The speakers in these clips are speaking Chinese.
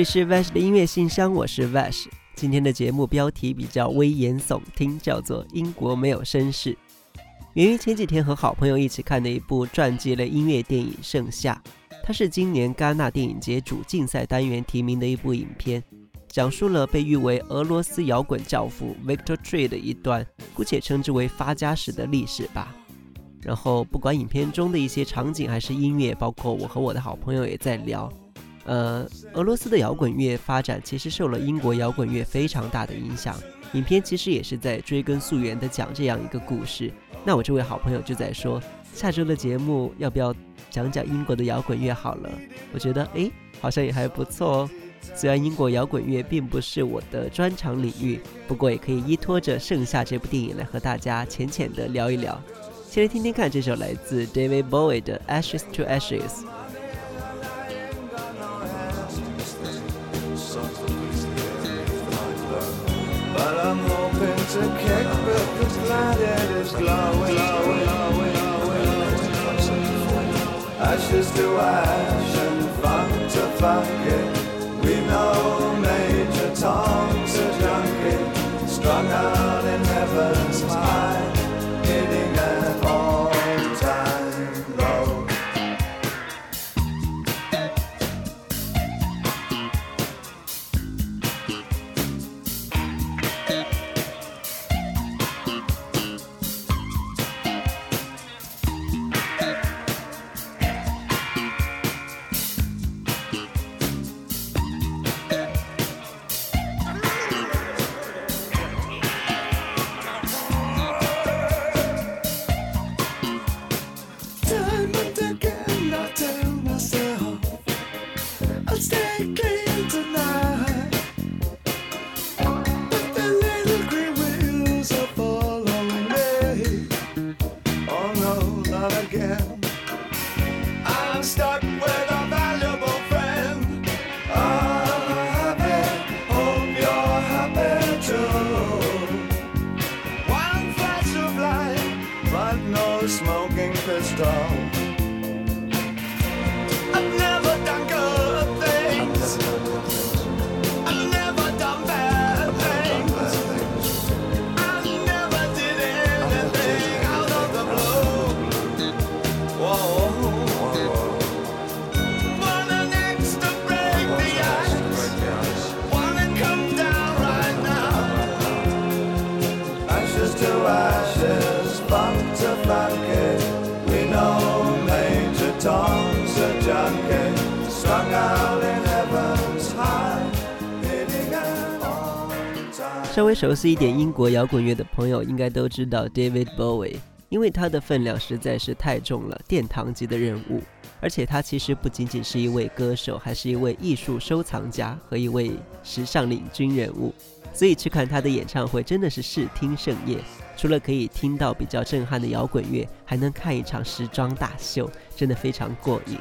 这里是 Vash 的音乐信箱，我是 Vash。今天的节目标题比较危言耸听，叫做《英国没有绅士》，源于前几天和好朋友一起看的一部传记类音乐电影《盛夏》，它是今年戛纳电影节主竞赛单元提名的一部影片，讲述了被誉为俄罗斯摇滚教父 Victor Tree 的一段，姑且称之为发家史的历史吧。然后，不管影片中的一些场景还是音乐，包括我和我的好朋友也在聊。呃，俄罗斯的摇滚乐发展其实受了英国摇滚乐非常大的影响。影片其实也是在追根溯源的讲这样一个故事。那我这位好朋友就在说，下周的节目要不要讲讲英国的摇滚乐好了？我觉得，哎，好像也还不错哦。虽然英国摇滚乐并不是我的专长领域，不过也可以依托着《盛夏》这部电影来和大家浅浅的聊一聊。先来听听看这首来自 David Bowie 的《Ashes to Ashes》。But I'm hoping to kick back the planet is glowing, glowing, glowing, glowing. Ashes to ash and funk to funk it. We know Major Tom's a junkie, strung out in heaven's high. 稍微熟悉一点英国摇滚乐的朋友应该都知道 David Bowie，因为他的分量实在是太重了，殿堂级的人物。而且他其实不仅仅是一位歌手，还是一位艺术收藏家和一位时尚领军人物。所以去看他的演唱会真的是视听盛宴，除了可以听到比较震撼的摇滚乐，还能看一场时装大秀，真的非常过瘾。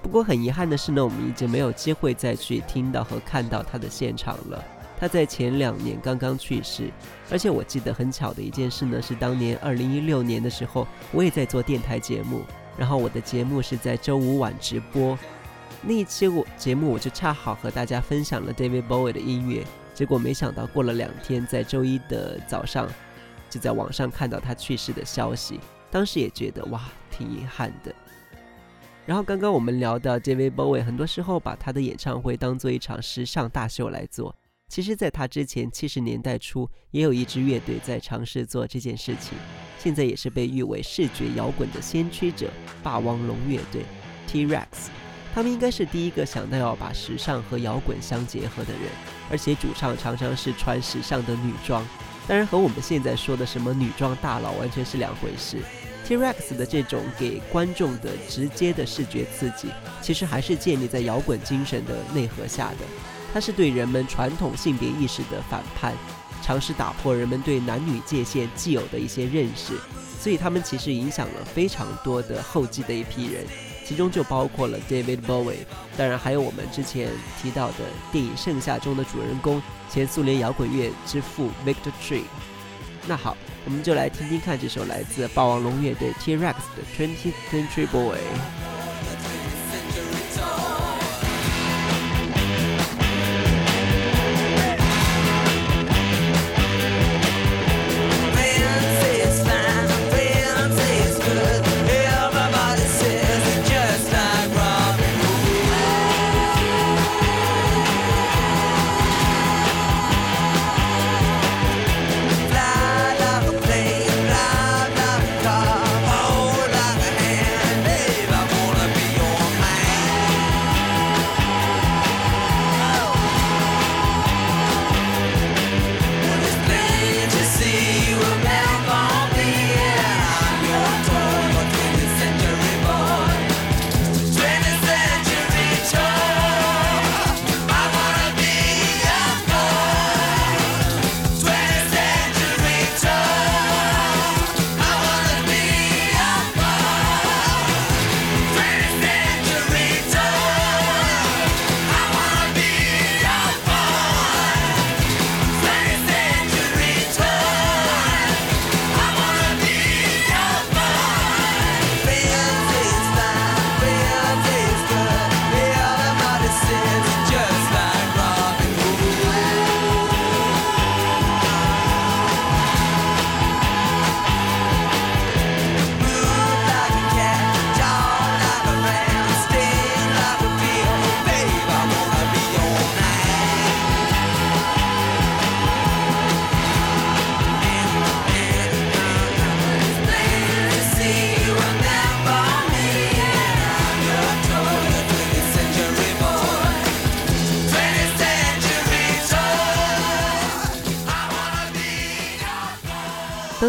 不过很遗憾的是呢，我们已经没有机会再去听到和看到他的现场了。他在前两年刚刚去世，而且我记得很巧的一件事呢，是当年二零一六年的时候，我也在做电台节目，然后我的节目是在周五晚直播，那一期我节目我就恰好和大家分享了 David Bowie 的音乐，结果没想到过了两天，在周一的早上，就在网上看到他去世的消息，当时也觉得哇，挺遗憾的。然后刚刚我们聊到 David Bowie，很多时候把他的演唱会当做一场时尚大秀来做。其实，在他之前，七十年代初也有一支乐队在尝试做这件事情。现在也是被誉为视觉摇滚的先驱者——霸王龙乐队 （T-Rex）。他们应该是第一个想到要把时尚和摇滚相结合的人，而且主唱常常是穿时尚的女装。当然，和我们现在说的什么女装大佬完全是两回事。T-Rex 的这种给观众的直接的视觉刺激，其实还是建立在摇滚精神的内核下的。它是对人们传统性别意识的反叛，尝试打破人们对男女界限既有的一些认识，所以他们其实影响了非常多的后继的一批人，其中就包括了 David Bowie，当然还有我们之前提到的电影《盛夏》中的主人公，前苏联摇滚乐之父 Victor Tree。那好，我们就来听听看这首来自霸王龙乐队 T-Rex 的 Twentieth Century Boy。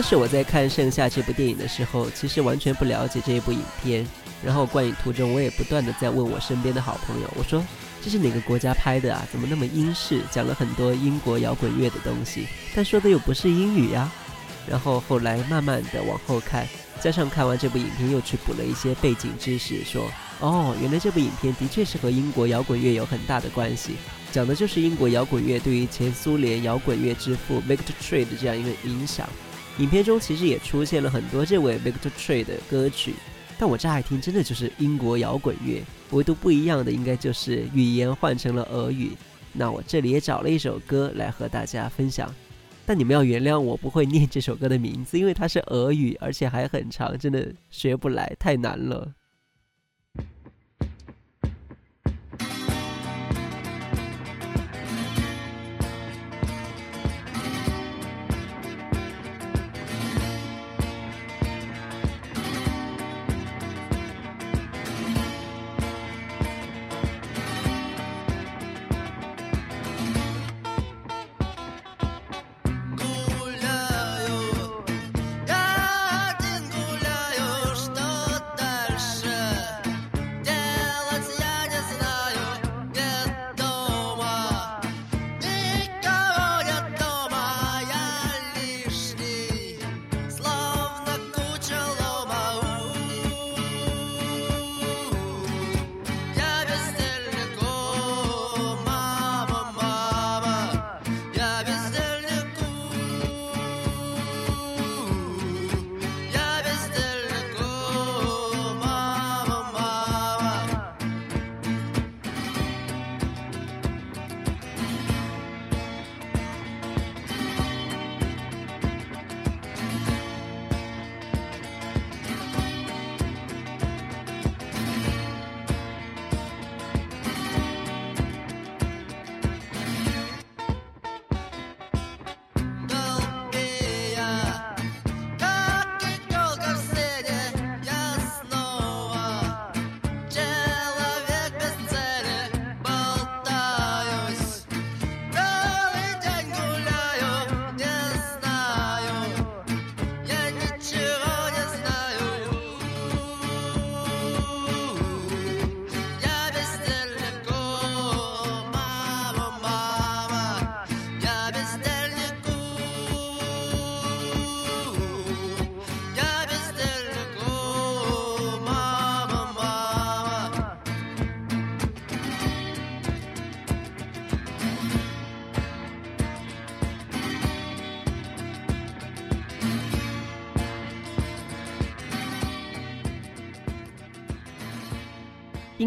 是我在看《盛夏》这部电影的时候，其实完全不了解这一部影片。然后观影途中，我也不断的在问我身边的好朋友，我说这是哪个国家拍的啊？怎么那么英式？讲了很多英国摇滚乐的东西，但说的又不是英语呀。然后后来慢慢的往后看，加上看完这部影片，又去补了一些背景知识，说哦，原来这部影片的确是和英国摇滚乐有很大的关系，讲的就是英国摇滚乐对于前苏联摇滚乐之父 Victor Trey 的这样一个影响。影片中其实也出现了很多这位 Victor Tree 的歌曲。但我乍一听，真的就是英国摇滚乐，唯独不一样的应该就是语言换成了俄语。那我这里也找了一首歌来和大家分享，但你们要原谅我不会念这首歌的名字，因为它是俄语，而且还很长，真的学不来，太难了。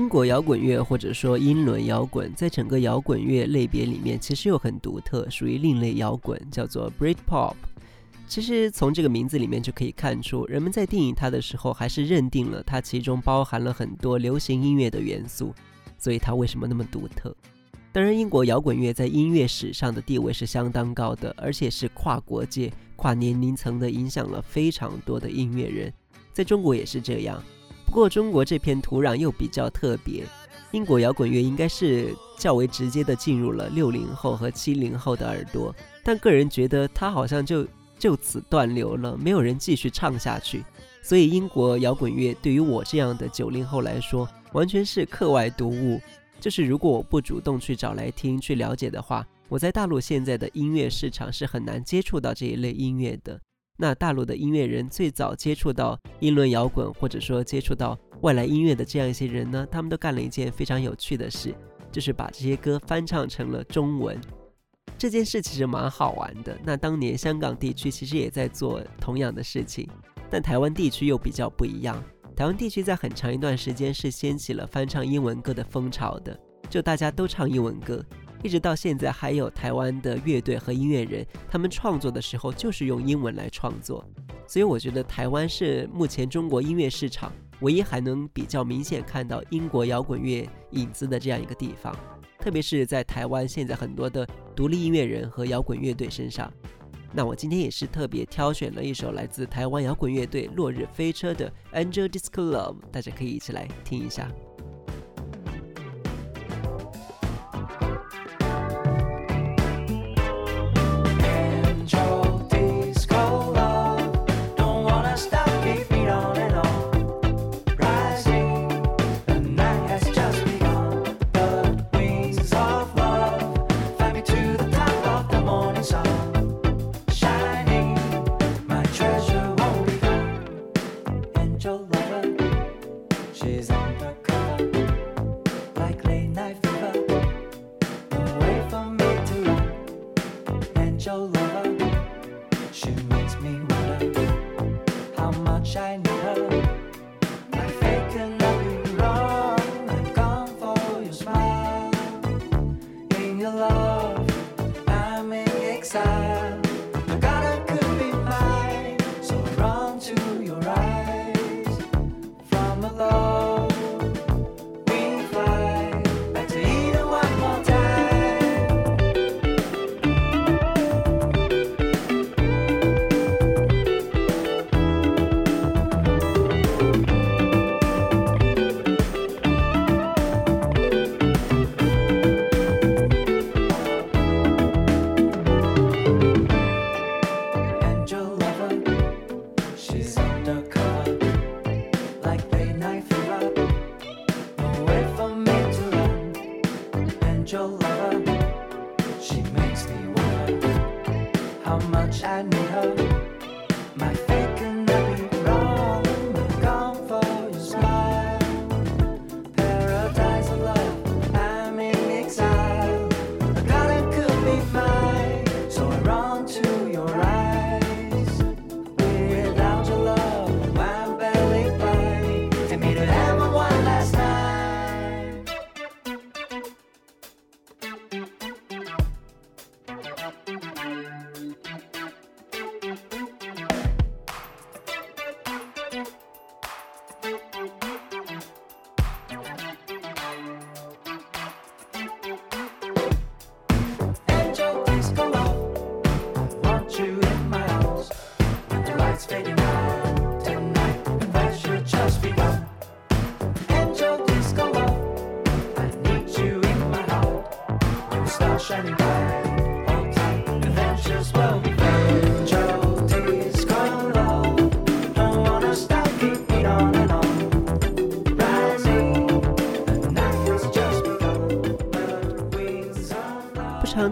英国摇滚乐或者说英伦摇滚，在整个摇滚乐类别里面，其实又很独特，属于另类摇滚，叫做 Britpop。其实从这个名字里面就可以看出，人们在定义它的时候，还是认定了它其中包含了很多流行音乐的元素，所以它为什么那么独特？当然，英国摇滚乐在音乐史上的地位是相当高的，而且是跨国界、跨年龄层的，影响了非常多的音乐人，在中国也是这样。不过中国这片土壤又比较特别，英国摇滚乐应该是较为直接的进入了六零后和七零后的耳朵，但个人觉得它好像就就此断流了，没有人继续唱下去。所以英国摇滚乐对于我这样的九零后来说，完全是课外读物。就是如果我不主动去找来听、去了解的话，我在大陆现在的音乐市场是很难接触到这一类音乐的。那大陆的音乐人最早接触到英伦摇滚，或者说接触到外来音乐的这样一些人呢，他们都干了一件非常有趣的事，就是把这些歌翻唱成了中文。这件事其实蛮好玩的。那当年香港地区其实也在做同样的事情，但台湾地区又比较不一样。台湾地区在很长一段时间是掀起了翻唱英文歌的风潮的，就大家都唱英文歌。一直到现在，还有台湾的乐队和音乐人，他们创作的时候就是用英文来创作。所以我觉得台湾是目前中国音乐市场唯一还能比较明显看到英国摇滚乐影子的这样一个地方。特别是在台湾现在很多的独立音乐人和摇滚乐队身上。那我今天也是特别挑选了一首来自台湾摇滚乐队落日飞车的《Angel Disco Love》，大家可以一起来听一下。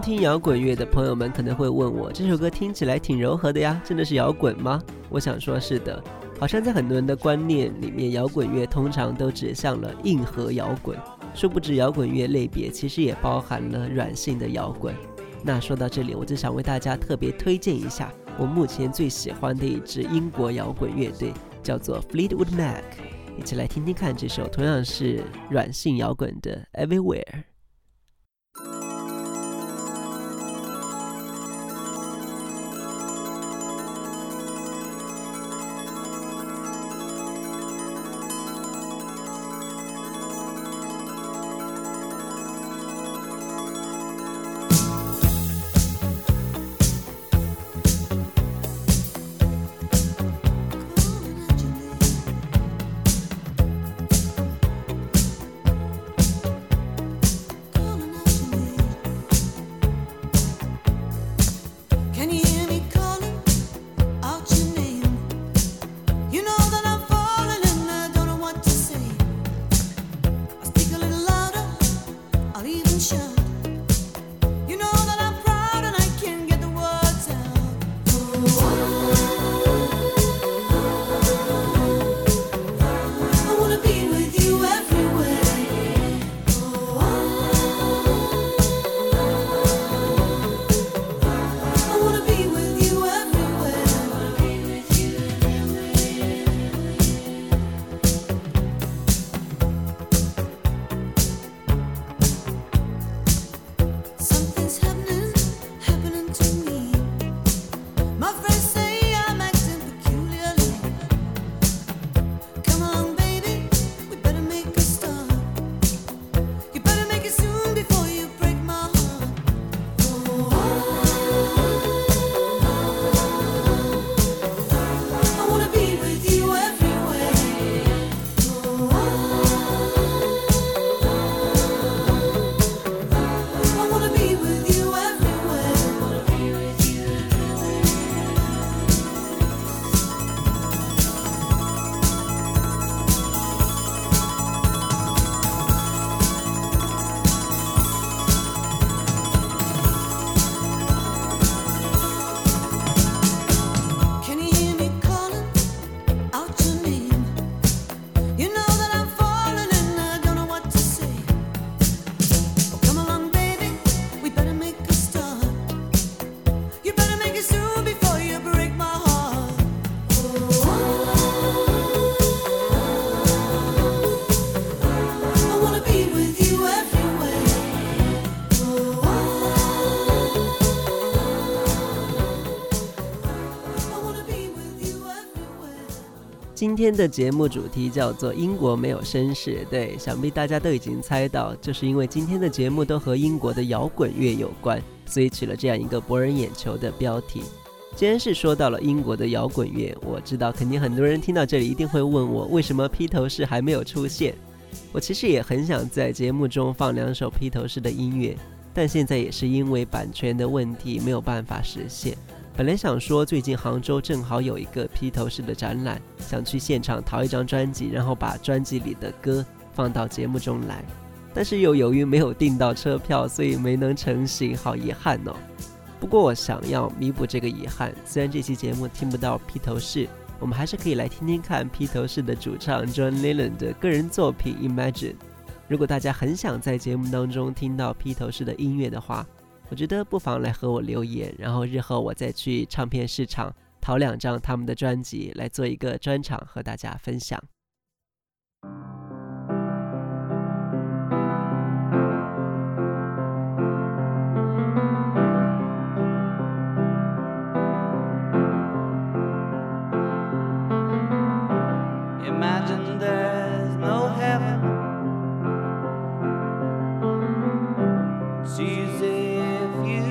听摇滚乐的朋友们可能会问我，这首歌听起来挺柔和的呀，真的是摇滚吗？我想说，是的。好像在很多人的观念里面，摇滚乐通常都指向了硬核摇滚，殊不知摇滚乐类别其实也包含了软性的摇滚。那说到这里，我就想为大家特别推荐一下我目前最喜欢的一支英国摇滚乐队，叫做 Fleetwood Mac，一起来听听看这首同样是软性摇滚的 Everywhere。今天的节目主题叫做“英国没有绅士”，对，想必大家都已经猜到，就是因为今天的节目都和英国的摇滚乐有关，所以取了这样一个博人眼球的标题。既然是说到了英国的摇滚乐，我知道肯定很多人听到这里一定会问我，为什么披头士还没有出现？我其实也很想在节目中放两首披头士的音乐，但现在也是因为版权的问题没有办法实现。本来想说，最近杭州正好有一个披头士的展览，想去现场淘一张专辑，然后把专辑里的歌放到节目中来。但是又由于没有订到车票，所以没能成行，好遗憾哦。不过我想要弥补这个遗憾，虽然这期节目听不到披头士，我们还是可以来听听看披头士的主唱 John Lennon 的个人作品《Imagine》。如果大家很想在节目当中听到披头士的音乐的话，我觉得不妨来和我留言，然后日后我再去唱片市场淘两张他们的专辑来做一个专场和大家分享。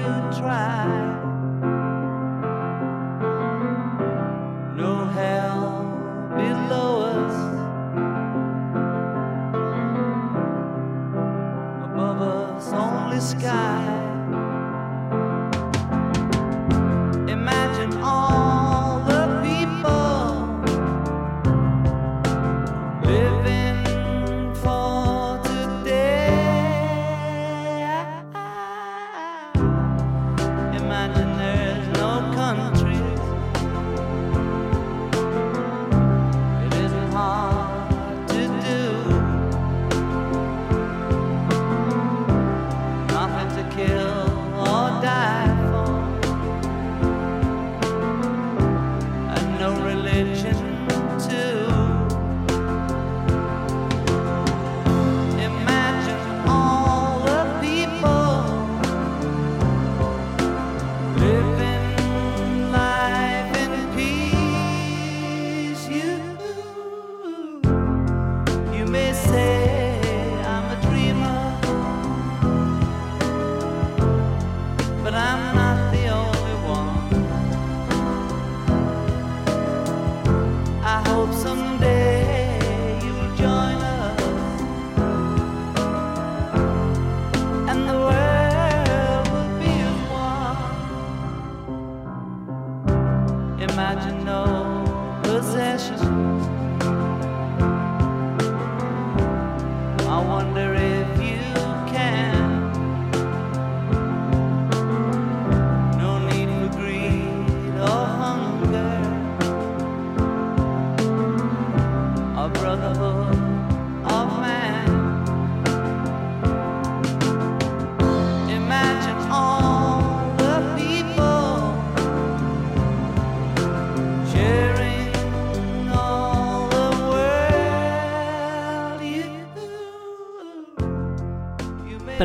本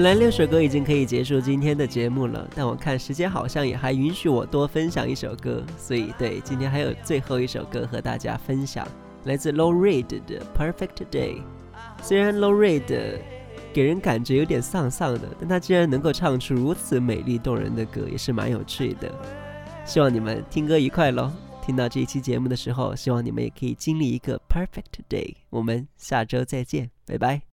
本来六首歌已经可以结束今天的节目了，但我看时间好像也还允许我多分享一首歌，所以对，今天还有最后一首歌和大家分享，来自 Low Red 的 Perfect Day。虽然 Low Reed 给人感觉有点丧丧的，但他竟然能够唱出如此美丽动人的歌，也是蛮有趣的。希望你们听歌愉快喽！听到这一期节目的时候，希望你们也可以经历一个 Perfect Day。我们下周再见，拜拜。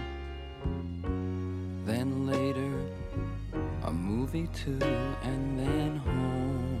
Movie too, and then home.